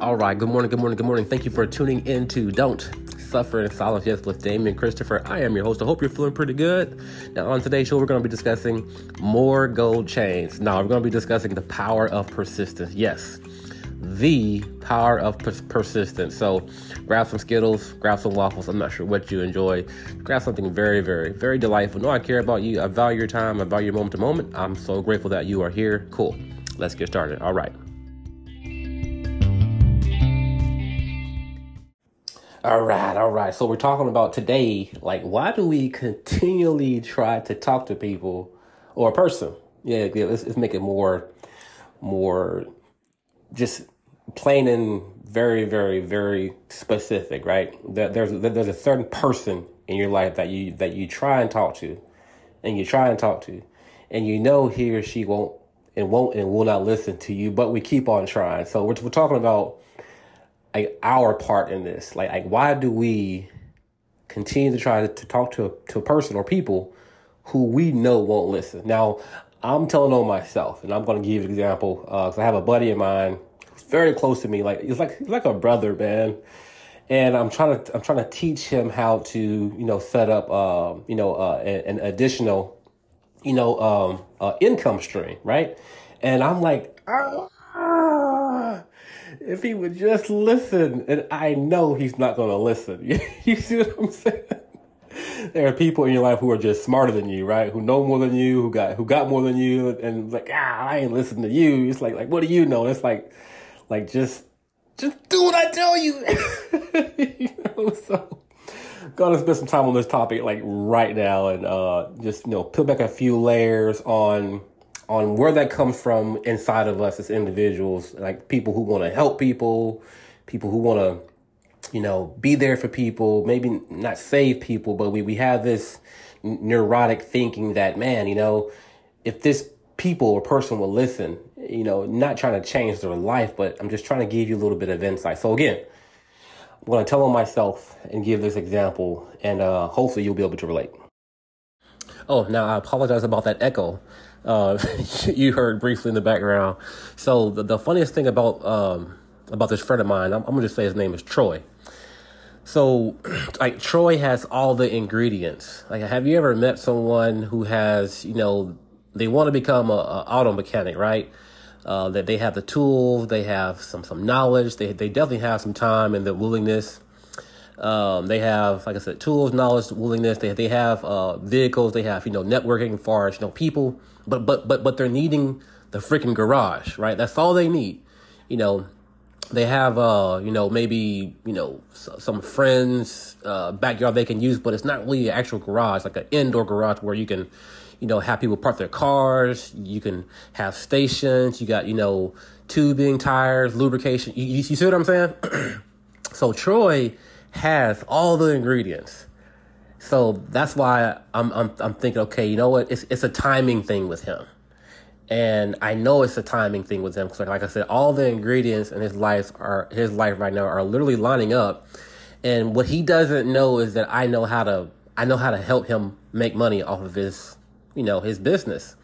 All right, good morning, good morning, good morning. Thank you for tuning in to Don't Suffer in Silence Yes with Damien Christopher. I am your host. I hope you're feeling pretty good. Now, on today's show, we're going to be discussing more gold chains. Now, we're going to be discussing the power of persistence. Yes, the power of pers- persistence. So, grab some Skittles, grab some waffles. I'm not sure what you enjoy. Grab something very, very, very delightful. No, I care about you. I value your time. I value your moment to moment. I'm so grateful that you are here. Cool. Let's get started. All right. All right, all right. So we're talking about today, like, why do we continually try to talk to people or a person? Yeah, yeah let's, let's make it more, more, just plain and very, very, very specific, right? That there's there's a certain person in your life that you that you try and talk to, and you try and talk to, and you know he or she won't and won't and will not listen to you, but we keep on trying. So we're we're talking about like our part in this. Like, like why do we continue to try to, talk to a, to a person or people who we know won't listen? Now, I'm telling on myself, and I'm going to give an example. Uh, I have a buddy of mine, who's very close to me. Like he's like he's like a brother, man. And I'm trying to I'm trying to teach him how to you know set up um, you know uh, an, an additional you know um, uh, income stream, right? And I'm like. Ah if he would just listen, and I know he's not going to listen. you see what I'm saying? There are people in your life who are just smarter than you, right? Who know more than you, who got who got more than you, and like, ah, I ain't listening to you. It's like, like, what do you know? It's like, like just, just do what I tell you. you know, so gonna spend some time on this topic like right now, and uh, just you know, peel back a few layers on on where that comes from inside of us as individuals, like people who want to help people, people who want to, you know, be there for people, maybe not save people, but we, we have this neurotic thinking that, man, you know, if this people or person will listen, you know, not trying to change their life, but I'm just trying to give you a little bit of insight. So again, I'm going to tell on myself and give this example, and uh, hopefully you'll be able to relate. Oh, now I apologize about that echo uh, you heard briefly in the background. So the, the funniest thing about um, about this friend of mine, I'm, I'm gonna just say his name is Troy. So, like Troy has all the ingredients. Like, have you ever met someone who has, you know, they want to become a, a auto mechanic, right? Uh, that they have the tools, they have some some knowledge, they they definitely have some time and the willingness um, they have, like I said, tools, knowledge, willingness. They they have uh, vehicles. They have you know networking as far as you know people. But but but but they're needing the freaking garage, right? That's all they need. You know, they have uh you know maybe you know some friends uh backyard they can use, but it's not really an actual garage, like an indoor garage where you can you know have people park their cars. You can have stations. You got you know tubing, tires, lubrication. You, you see what I'm saying? so Troy has all the ingredients. So that's why I'm I'm I'm thinking, okay, you know what? It's it's a timing thing with him, and I know it's a timing thing with him because, like I said, all the ingredients in his life are his life right now are literally lining up, and what he doesn't know is that I know how to I know how to help him make money off of his you know his business,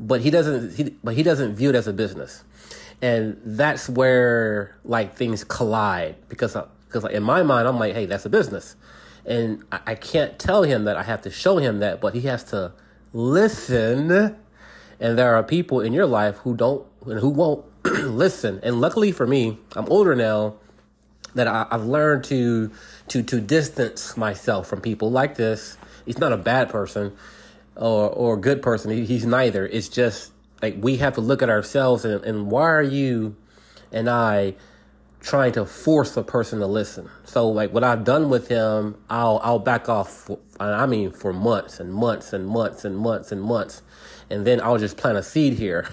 but he doesn't he but he doesn't view it as a business, and that's where like things collide because because like in my mind, I'm like, hey, that's a business. And I, I can't tell him that I have to show him that, but he has to listen. And there are people in your life who don't and who won't listen. And luckily for me, I'm older now that I, have learned to to to distance myself from people like this. He's not a bad person or or a good person. He, he's neither. It's just like we have to look at ourselves and, and why are you and I trying to force a person to listen. So like what I've done with him, I'll I'll back off. For, I mean, for months and months and months and months and months, and then I'll just plant a seed here,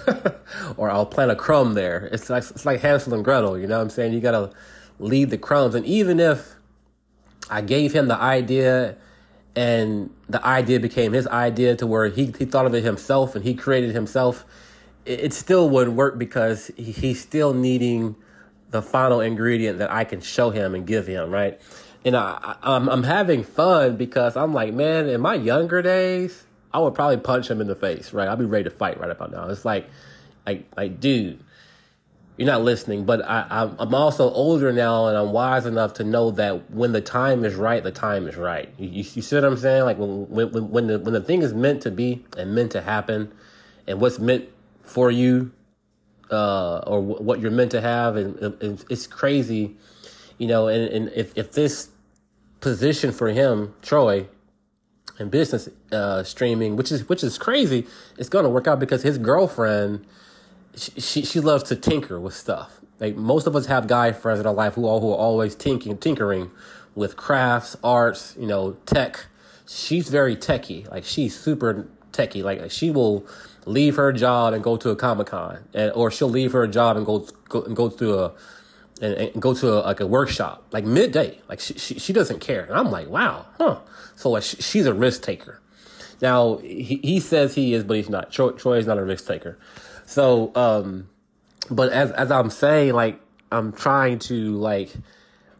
or I'll plant a crumb there. It's like it's like Hansel and Gretel. You know what I'm saying? You gotta leave the crumbs, and even if I gave him the idea. And the idea became his idea to where he, he thought of it himself and he created himself. It, it still wouldn't work because he, he's still needing the final ingredient that I can show him and give him, right? And I, I'm, I'm having fun because I'm like, man, in my younger days, I would probably punch him in the face, right? I'd be ready to fight right about now. It's like, like, like, dude, you're not listening. But I, I'm, also older now, and I'm wise enough to know that when the time is right, the time is right. You, you, you see what I'm saying? Like when when when the when the thing is meant to be and meant to happen, and what's meant for you, uh, or w- what you're meant to have, and, and it's crazy, you know. And, and if if this position for him, Troy, and business uh, streaming, which is which is crazy, it's to work out because his girlfriend she, she loves to tinker with stuff. Like most of us have guy friends in our life who all who are always tinkering tinkering with crafts, arts, you know, tech. She's very techy. Like she's super techy. Like she will leave her job and go to a comic con, and or she'll leave her job and go, go and go to a and, and go to a, like a workshop like midday. Like she, she, she doesn't care, and I'm like, wow, huh? So like she, she's a risk taker. Now he, he says he is, but he's not. Troy, Troy is not a risk taker. So, um, but as as I'm saying, like I'm trying to like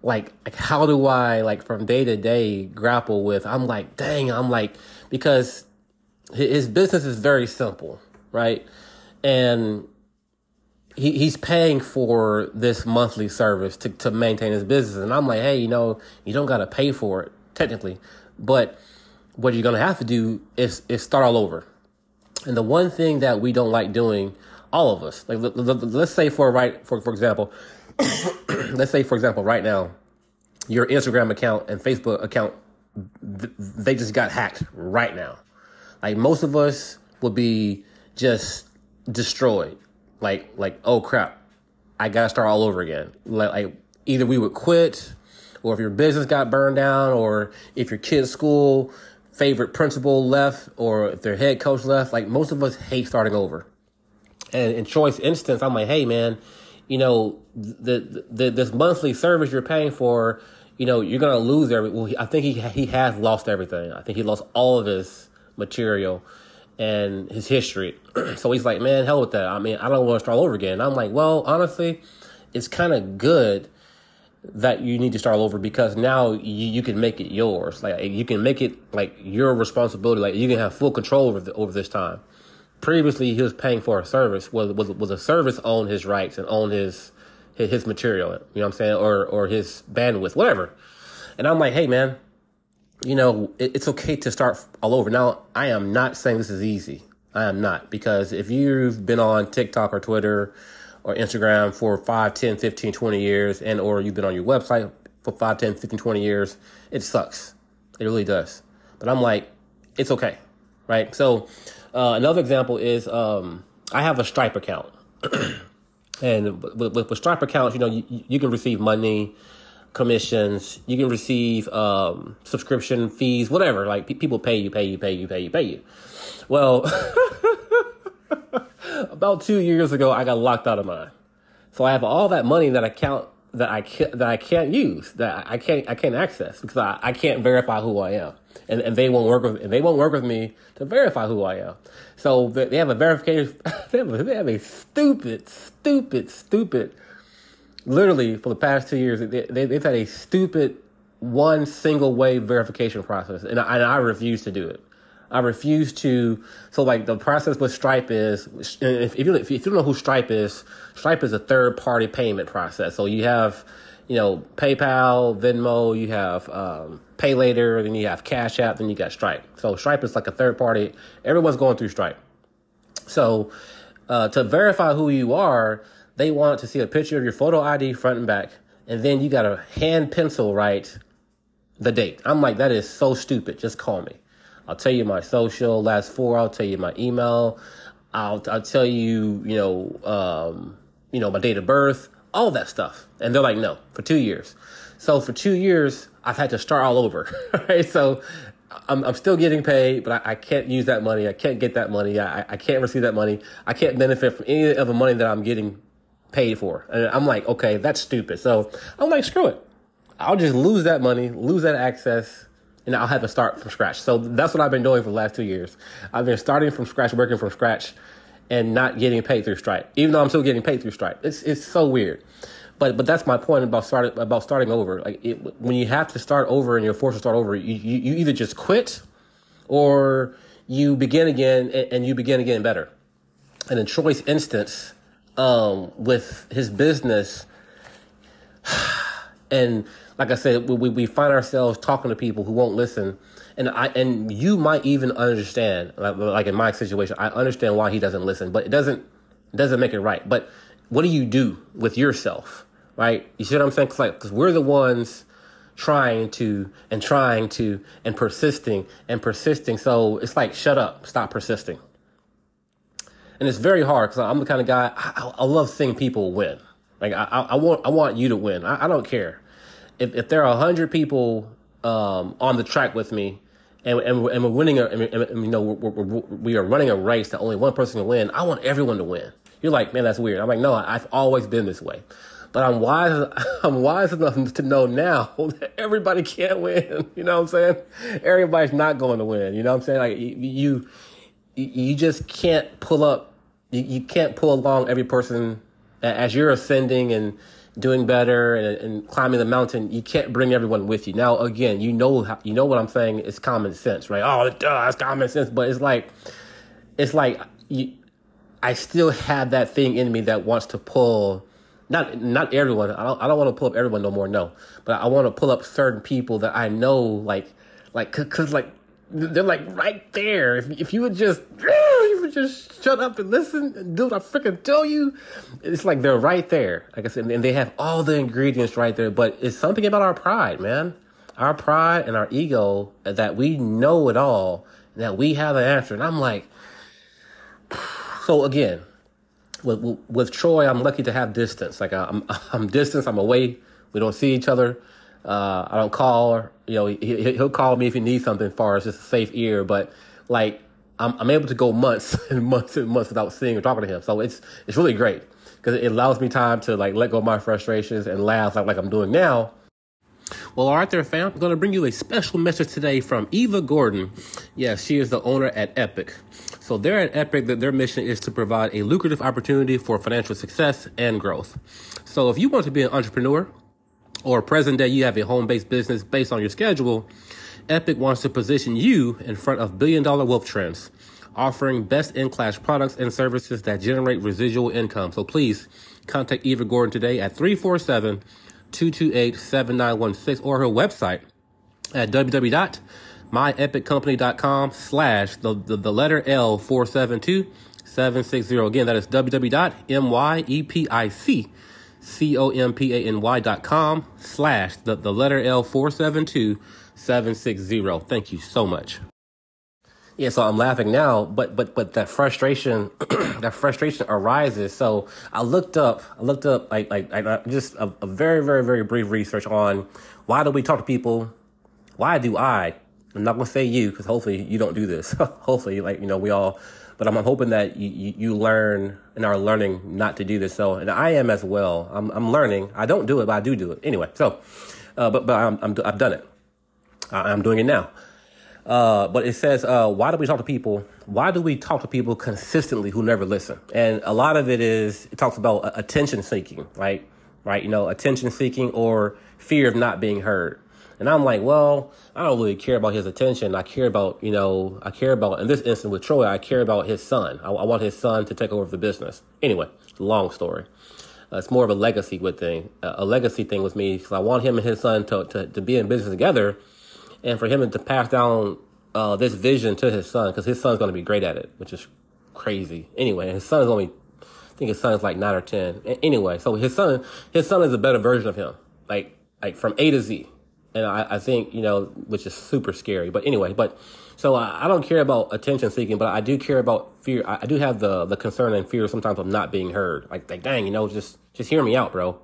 like like how do I like from day to day grapple with I'm like dang I'm like because his business is very simple right? And he, he's paying for this monthly service to, to maintain his business. And I'm like hey you know you don't got to pay for it technically. But what you're gonna have to do is is start all over. And the one thing that we don't like doing, all of us, like let's say for right for for example, let's say for example right now, your Instagram account and Facebook account they just got hacked right now. Like most of us would be just destroyed. Like like oh crap, I gotta start all over again. Like, like either we would quit, or if your business got burned down, or if your kid's school favorite principal left or if their head coach left, like most of us hate starting over. And in Troy's instance, I'm like, hey man, you know, the, the this monthly service you're paying for, you know, you're gonna lose every. Well, I think he he has lost everything. I think he lost all of his material and his history. so he's like, man, hell with that. I mean, I don't want to start all over again. I'm like, well, honestly, it's kind of good that you need to start over because now you, you can make it yours. Like you can make it like your responsibility. Like you can have full control over the, over this time. Previously, he was paying for a service. Was was was a service own his rights and own his, his his material. You know what I'm saying? Or or his bandwidth, whatever. And I'm like, hey man, you know it, it's okay to start all over. Now I am not saying this is easy. I am not because if you've been on TikTok or Twitter or Instagram for 5, 10, 15, 20 years, and or you've been on your website for 5, 10, 15, 20 years, it sucks. It really does. But I'm like, it's okay, right? So uh, another example is um, I have a Stripe account. and with, with, with, Stripe accounts, you know, you, you can receive money, commissions, you can receive um, subscription fees, whatever. Like people pay you, pay you, pay you, pay you, pay you. Well, about two years ago, I got locked out of mine. So I have all that money that I count that I can't, that I can't use that I can't I can't access because I, I can't verify who I am and, and they won't work with and they won't work with me to verify who I am. So they have a verification. they, have a, they have a stupid, stupid, stupid. Literally for the past two years, they, they, they've had a stupid one single way verification process, and I, and I refuse to do it. I refuse to. So like the process with Stripe is, if, if you if you don't know who Stripe is, Stripe is a third party payment process. So you have, you know, PayPal, Venmo, you have um, Pay Later, then you have Cash App, then you got Stripe. So Stripe is like a third party. Everyone's going through Stripe. So uh, to verify who you are, they want to see a picture of your photo ID front and back, and then you got to hand pencil write the date. I'm like, that is so stupid. Just call me. I'll tell you my social, last four. I'll tell you my email. I'll I'll tell you, you know, um, you know, my date of birth, all that stuff. And they're like, no, for two years. So for two years, I've had to start all over. right. So I'm, I'm still getting paid, but I, I, can't use that money. I can't get that money. I, I can't receive that money. I can't benefit from any of the money that I'm getting paid for. And I'm like, okay, that's stupid. So I'm like, screw it. I'll just lose that money, lose that access, and I'll have to start from scratch. So that's what I've been doing for the last two years. I've been starting from scratch, working from scratch, and not getting paid through Stripe, even though I'm still getting paid through Stripe. It's it's so weird. But but that's my point about starting about starting over. Like it, when you have to start over and you're forced to start over, you, you, you either just quit or you begin again and, and, you begin again better. And in Troy's instance, um, with his business, and like I said, we, we find ourselves talking to people who won't listen. And I and you might even understand, like, like in my situation, I understand why he doesn't listen, but it doesn't doesn't make it right. But what do you do with yourself, right? You see what I'm saying? Cause like, because we're the ones trying to and trying to and persisting and persisting. So it's like, shut up, stop persisting. And it's very hard because I'm the kind of guy I, I, love seeing people win. Like I, I want I want you to win. I, I don't care if if there are hundred people um, on the track with me. And, and, and we're winning a, and, and, you know, we're, we're, we are running a race that only one person can win. I want everyone to win. You're like, man, that's weird. I'm like, no, I've always been this way. But I'm wise. I'm wise enough to know now that everybody can't win. You know what I'm saying? Everybody's not going to win. You know what I'm saying? Like you, you, you just can't pull up. You, you can't pull along every person as you're ascending and doing better and, and, climbing the mountain. You can't bring everyone with you. Now, again, you know how, you know what I'm saying. It's common sense, right? Oh, duh, it's common sense. But it's like, it's like you I still have that thing in me that wants to pull not not everyone. I don't I don't want to pull up everyone no more. No, but I want to pull up certain people that I know like like cause like they're like right there. If if you would just would just shut up and listen and do what I freaking tell you, it's like they're right there. Like I said, and they have all the ingredients right there. But it's something about our pride, man. Our pride and our ego that we know it all, that we have the answer. And I'm like. So again, with, with Troy, I'm lucky to have distance. Like I'm, I'm distance. I'm away. We don't see each other. Uh, I don't call. Or, you know, he, he'll call me if he needs something far as just a safe ear. But like, I'm, I'm able to go months and months and months without seeing or talking to him. So it's it's really great because it allows me time to like let go of my frustrations and laugh like like I'm doing now. Well, there, fam. I'm going to bring you a special message today from Eva Gordon. Yes, she is the owner at Epic. So they're at Epic that their mission is to provide a lucrative opportunity for financial success and growth. So if you want to be an entrepreneur or present day you have a home-based business based on your schedule, Epic wants to position you in front of billion dollar wealth trends, offering best in class products and services that generate residual income. So please contact Eva Gordon today at 347 228 7916 or her website at www.myepiccompany.com slash the, the, the letter L 472 760. Again, that is www.myepiccompany.com slash the, the letter L 472 760. Thank you so much. Yeah, so I'm laughing now, but but but that frustration, that frustration arises. So I looked up, I looked up like like, like just a, a very very very brief research on why do we talk to people? Why do I I'm not gonna say you because hopefully you don't do this. hopefully, like you know, we all. But I'm, I'm hoping that you, you, you learn and are learning not to do this. So, and I am as well. I'm I'm learning. I don't do it, but I do do it anyway. So, uh, but but I'm, I'm I've done it. I'm doing it now. Uh, but it says, uh, why do we talk to people? Why do we talk to people consistently who never listen? And a lot of it is it talks about uh, attention seeking, right? Right? You know, attention seeking or fear of not being heard. And I'm like, well, I don't really care about his attention. I care about, you know, I care about, in this instance with Troy, I care about his son. I, I want his son to take over the business. Anyway, long story. Uh, it's more of a legacy with thing, uh, a legacy thing with me because I want him and his son to, to, to be in business together and for him to pass down uh, this vision to his son because his son's going to be great at it, which is crazy. Anyway, his son is only, I think his son is like nine or 10. Anyway, so his son, his son is a better version of him, like, like from A to Z and I, I think you know, which is super scary. But anyway, but so I, I don't care about attention seeking, but I do care about fear. I, I, do have the the concern and fear sometimes of not being heard. Like, like, dang, you know, just just hear me out, bro.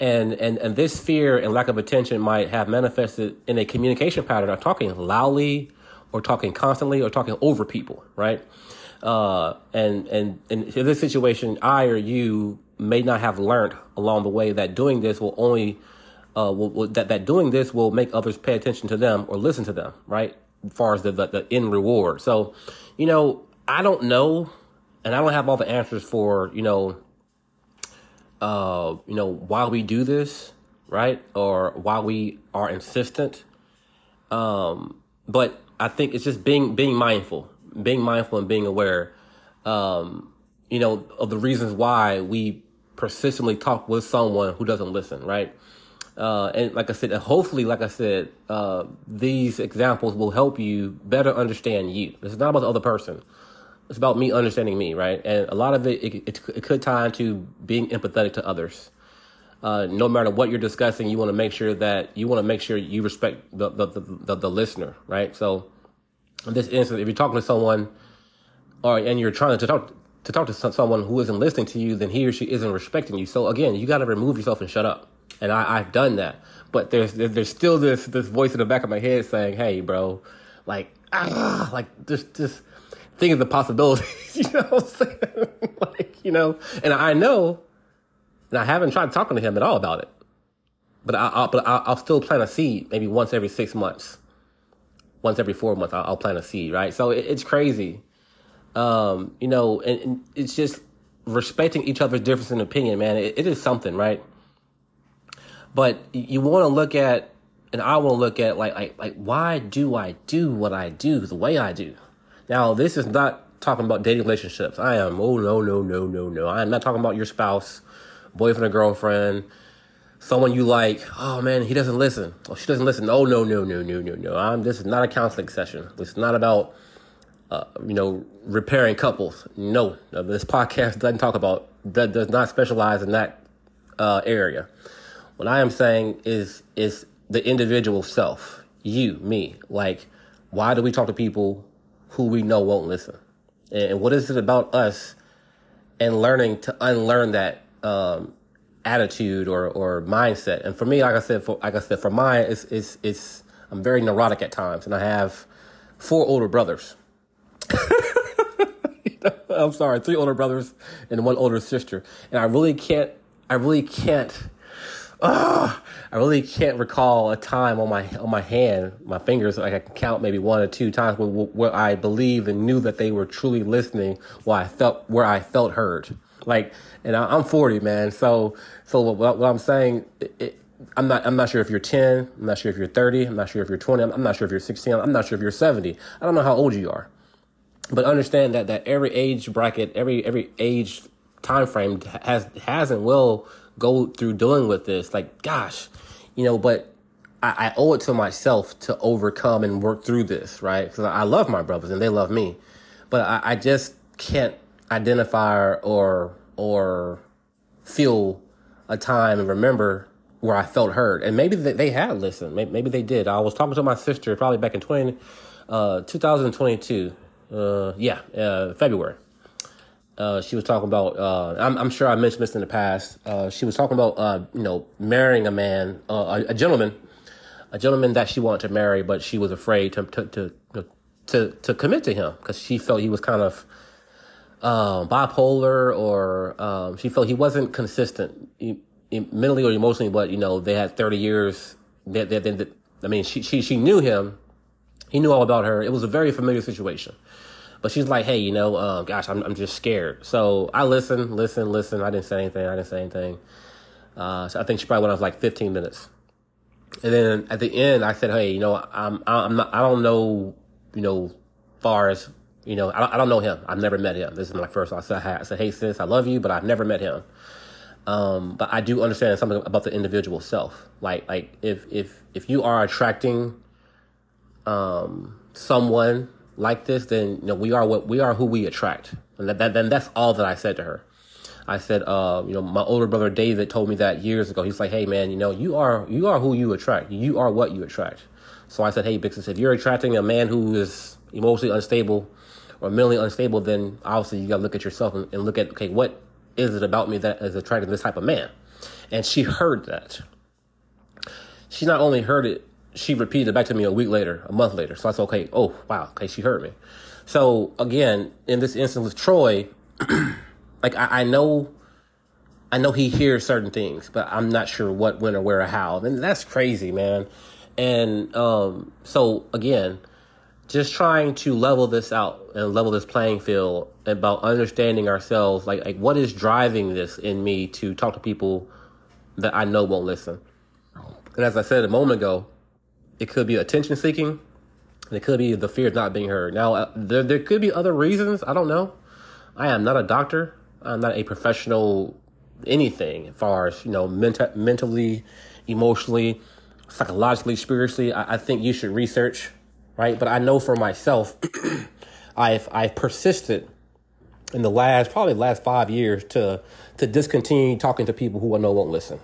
And and and this fear and lack of attention might have manifested in a communication pattern of talking loudly, or talking constantly, or talking over people, right? Uh, and and and in this situation, I or you may not have learned along the way that doing this will only uh, will, will, that that doing this will make others pay attention to them or listen to them, right? As far as the, the, the end reward. So, you know, I don't know, and I don't have all the answers for you know, uh, you know why we do this, right? Or why we are insistent. Um, but I think it's just being being mindful, being mindful and being aware. Um, you know, of the reasons why we persistently talk with someone who doesn't listen, right? Uh, and like I said, hopefully, like I said, uh, these examples will help you better understand you. It's not about the other person. It's about me understanding me, right? And a lot of it, it, it, it could tie into being empathetic to others. Uh, no matter what you're discussing, you want to make sure that you want to make sure you respect the the, the, the, listener, right? So, in this instance, if you're talking to someone, or and you're trying to talk to talk to someone who isn't listening to you, then he or she isn't respecting you. So again, you got to remove yourself and shut up. And I, I've done that, but there's there's still this this voice in the back of my head saying, "Hey, bro, like ah, like just just think of the possibilities." you know what I'm saying? like you know, and I know, and I haven't tried talking to him at all about it, but I, I'll, but I'll, I'll still plant a seed maybe once every six months, once every four months. I'll, I'll plant a seed, right? So it, it's crazy um, you know, and, and, it's just respecting each other's difference in opinion, man. It, it is something, right? But you want to look at, and I want to look at like, like, like, why do I do what I do the way I do? Now, this is not talking about dating relationships. I am, oh, no, no, no, no, no. I am not talking about your spouse, boyfriend or girlfriend, someone you like. Oh, man, he doesn't listen. Oh, she doesn't listen. Oh, no, no, no, no, no, no. I'm, this is not a counseling session. This is not about uh, you know, repairing couples. No, this podcast doesn't talk about that. Does not specialize in that uh, area. What I am saying is is the individual self, you, me. Like, why do we talk to people who we know won't listen? And what is it about us and learning to unlearn that um, attitude or or mindset? And for me, like I said, for like I said, for mine, it's it's it's I'm very neurotic at times, and I have four older brothers. I'm sorry, three older brothers and one older sister, and I really can't. I really can't. Uh, I really can't recall a time on my on my hand, my fingers. Like I can count maybe one or two times where, where I believed and knew that they were truly listening. Where I felt where I felt heard. Like, and I, am 40, man. So, so what, what I'm saying, it, I'm not. I'm not sure if you're 10. I'm not sure if you're 30. I'm not sure if you're 20. I'm, I'm not sure if you're 16. I'm not sure if you're 70. I don't know how old you are but understand that that every age bracket, every every age time frame has has and will go through dealing with this. Like, gosh, you know, but I, I owe it to myself to overcome and work through this, right? Because I love my brothers and they love me, but I, I just can't identify or or feel a time and remember where I felt heard. And maybe they, they had listened. Maybe, maybe they did. I was talking to my sister probably back in 20, uh, 2022 uh, yeah, uh, February. Uh, she was talking about. Uh, I'm, I'm sure I mentioned this in the past. Uh, she was talking about, uh, you know, marrying a man, uh, a, a gentleman, a gentleman that she wanted to marry, but she was afraid to to to to, to commit to him because she felt he was kind of bipolar, or um, she felt he wasn't consistent mentally or emotionally. But you know, they had 30 years. They, they, they, I mean, she she she knew him. He knew all about her. It was a very familiar situation. But she's like, hey, you know, uh, gosh, I'm, I'm just scared. So I listen, listen, listen. I didn't say anything. I didn't say anything. Uh, so I think she probably went off like 15 minutes. And then at the end, I said, hey, you know, I'm, I'm not, I don't know, you know, far as, you know, I don't, I don't know him. I've never met him. This is my first. I said, I said, hey, sis, I love you, but I've never met him. Um, but I do understand something about the individual self. Like, like if, if, if you are attracting, um, someone like this, then you know we are what we are who we attract, and that, that then that's all that I said to her. I said, uh, you know, my older brother David told me that years ago. He's like, hey man, you know, you are you are who you attract. You are what you attract. So I said, hey Bixus, if you're attracting a man who is emotionally unstable or mentally unstable, then obviously you got to look at yourself and, and look at okay, what is it about me that is attracting this type of man? And she heard that. She not only heard it, she repeated it back to me a week later, a month later. So I said, okay, oh, wow, okay, she heard me. So again, in this instance with Troy, like I, I, know, I know he hears certain things, but I'm not sure what, when, or where, or how. And that's crazy, man. And um, so again, just trying to level this out and level this playing field about understanding ourselves, like like what is driving this in me to talk to people that I know won't listen. And as I said a moment ago, it could be attention seeking. It could be the fear of not being heard. Now, uh, there, there could be other reasons. I don't know. I am not a doctor. I'm not a professional anything as far as, you know, menta- mentally, emotionally, psychologically, spiritually. I, I think you should research, right? But I know for myself, I've, I've persisted in the last, probably last five years to, to discontinue talking to people who I know won't listen.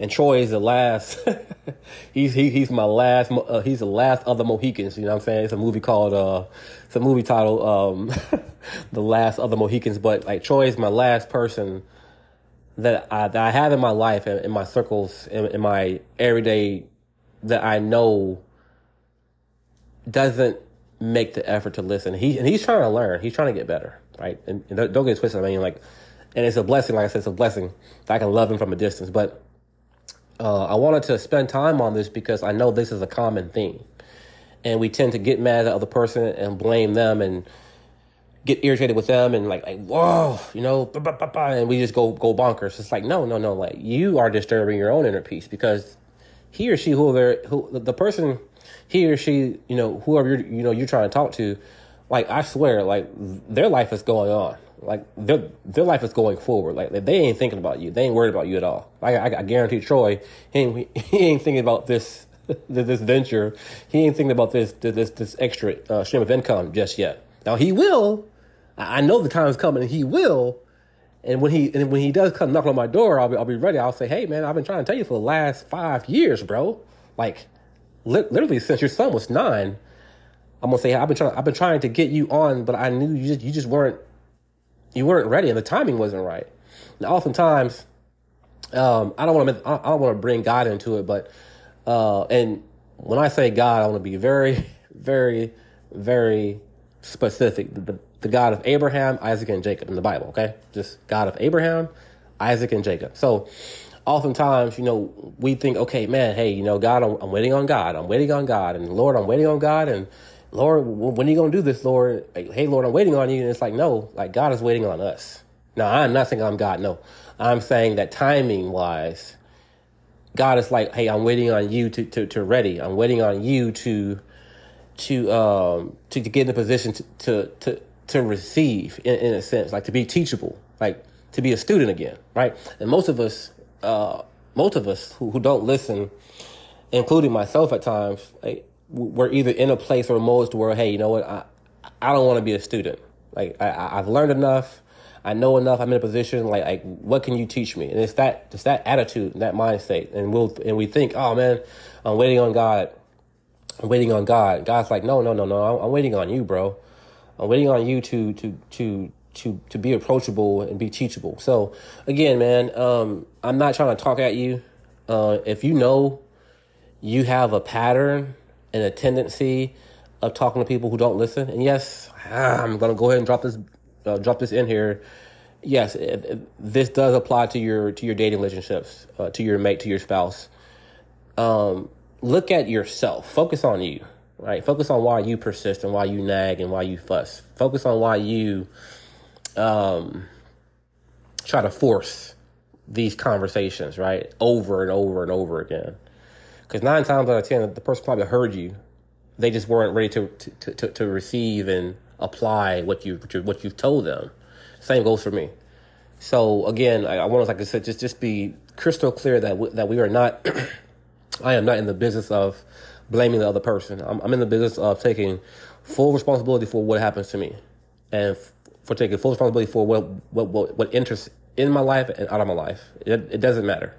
And Troy is the last. he's he, he's my last. Uh, he's the last of the Mohicans. You know what I'm saying? It's a movie called. Uh, it's a movie title. Um, the last of the Mohicans. But like Troy is my last person that I that I have in my life and in my circles in, in my everyday that I know doesn't make the effort to listen. He and he's trying to learn. He's trying to get better, right? And, and don't get twisted. I mean, like, and it's a blessing. Like I said, it's a blessing that I can love him from a distance. But uh, I wanted to spend time on this because I know this is a common theme. And we tend to get mad at the other person and blame them and get irritated with them and like, like whoa, you know, bah, bah, bah, and we just go go bonkers. It's like, no, no, no, like you are disturbing your own inner peace because he or she, whoever, who the person, he or she, you know, whoever you're, you know, you're trying to talk to, like I swear, like their life is going on. Like their their life is going forward. Like they ain't thinking about you. They ain't worried about you at all. Like I, I guarantee Troy, he ain't, he ain't thinking about this this venture. He ain't thinking about this this this extra uh, stream of income just yet. Now he will. I know the time is coming, and he will. And when he and when he does come knock on my door, I'll be I'll be ready. I'll say, "Hey, man, I've been trying to tell you for the last five years, bro. Like, li- literally since your son was nine. I'm gonna say I've been trying I've been trying to get you on, but I knew you just you just weren't you weren't ready and the timing wasn't right. Now, oftentimes, um, I don't want to, I don't want to bring God into it, but, uh, and when I say God, I want to be very, very, very specific. The, the God of Abraham, Isaac, and Jacob in the Bible, okay? Just God of Abraham, Isaac, and Jacob. So, oftentimes, you know, we think, okay, man, hey, you know, God, I'm, I'm waiting on God. I'm waiting on God. And Lord, I'm waiting on God. And, Lord, when are you going to do this, Lord? Like, hey, Lord, I'm waiting on you. And it's like, no, like God is waiting on us. Now, I'm not saying I'm God. No, I'm saying that timing wise, God is like, hey, I'm waiting on you to, to, to ready. I'm waiting on you to, to, um, to, to get in a position to, to, to, to receive in, in a sense, like to be teachable, like to be a student again. Right. And most of us, uh, most of us who, who don't listen, including myself at times, like, we're either in a place or modes where, hey, you know what, I, I don't want to be a student. Like I, I've learned enough, I know enough. I'm in a position like, like what can you teach me? And it's that, it's that attitude, that mindset, and we'll and we think, oh man, I'm waiting on God. I'm waiting on God. God's like, no, no, no, no. I'm waiting on you, bro. I'm waiting on you to to to to to be approachable and be teachable. So again, man, um, I'm not trying to talk at you. Uh, if you know you have a pattern and a tendency of talking to people who don't listen. And yes, I'm going to go ahead and drop this uh, drop this in here. Yes, it, it, this does apply to your to your dating relationships, uh, to your mate, to your spouse. Um, look at yourself. Focus on you. Right. Focus on why you persist and why you nag and why you fuss. Focus on why you um, try to force these conversations right over and over and over again. Because nine times out of ten, the person probably heard you. They just weren't ready to to, to, to receive and apply what you what you've told them. Same goes for me. So again, I, I want to, like I said, just just be crystal clear that that we are not. I am not in the business of blaming the other person. I'm, I'm in the business of taking full responsibility for what happens to me, and f- for taking full responsibility for what what what, what in my life and out of my life. It, it doesn't matter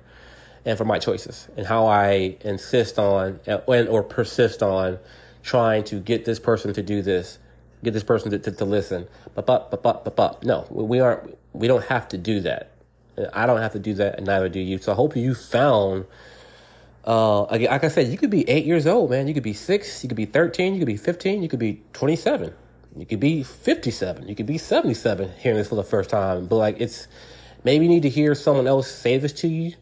and for my choices and how I insist on and or persist on trying to get this person to do this, get this person to, to, to listen. But but but but but but no, we aren't. We don't have to do that. I don't have to do that, and neither do you. So I hope you found. Uh, like I said, you could be eight years old, man. You could be six. You could be thirteen. You could be fifteen. You could be twenty-seven. You could be fifty-seven. You could be seventy-seven. Hearing this for the first time, but like it's maybe you need to hear someone else say this to you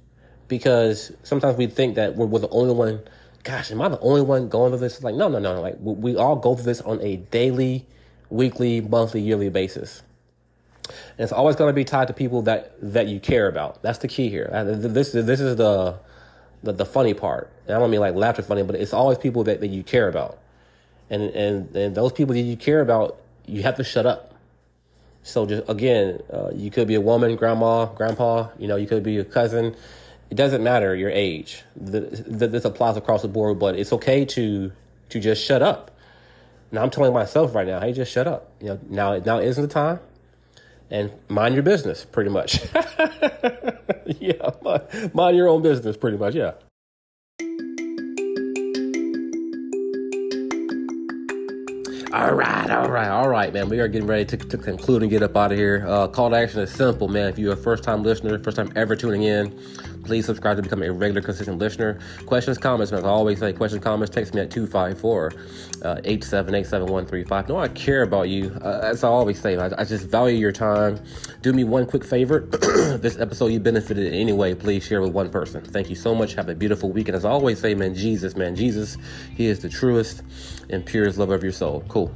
because sometimes we think that we're, we're, the only one. Gosh, am I the only one going through this? Like, no, no, no, no. Like we, we all go through this on a daily, weekly, monthly, yearly basis. And it's always going to be tied to people that that you care about. That's the key here. This this is the the, the funny part. And I don't mean like laughter funny, but it's always people that, that you care about. And, and and those people that you care about, you have to shut up. So just again, uh, you could be a woman, grandma, grandpa. You know, you could be a cousin. It doesn't matter your age. The, the, this applies across the board, but it's okay to to just shut up. Now I'm telling myself right now, hey, just shut up. You know, now now isn't the time, and mind your business, pretty much. yeah, mind, mind your own business, pretty much. Yeah. All right, all right, all right, man. We are getting ready to, to conclude and get up out of here. Uh, call to action is simple, man. If you're a first time listener, first time ever tuning in, please subscribe to become a regular, consistent listener. Questions, comments, man. As I always say, questions, comments, text me at 254 878 7135. No, I care about you. Uh, as I always say, I, I, just value your time. Do me one quick favor. this episode you benefited in any way, please share with one person. Thank you so much. Have a beautiful week. And as I always say, man, Jesus, man, Jesus, He is the truest and purest love of your soul. Cool.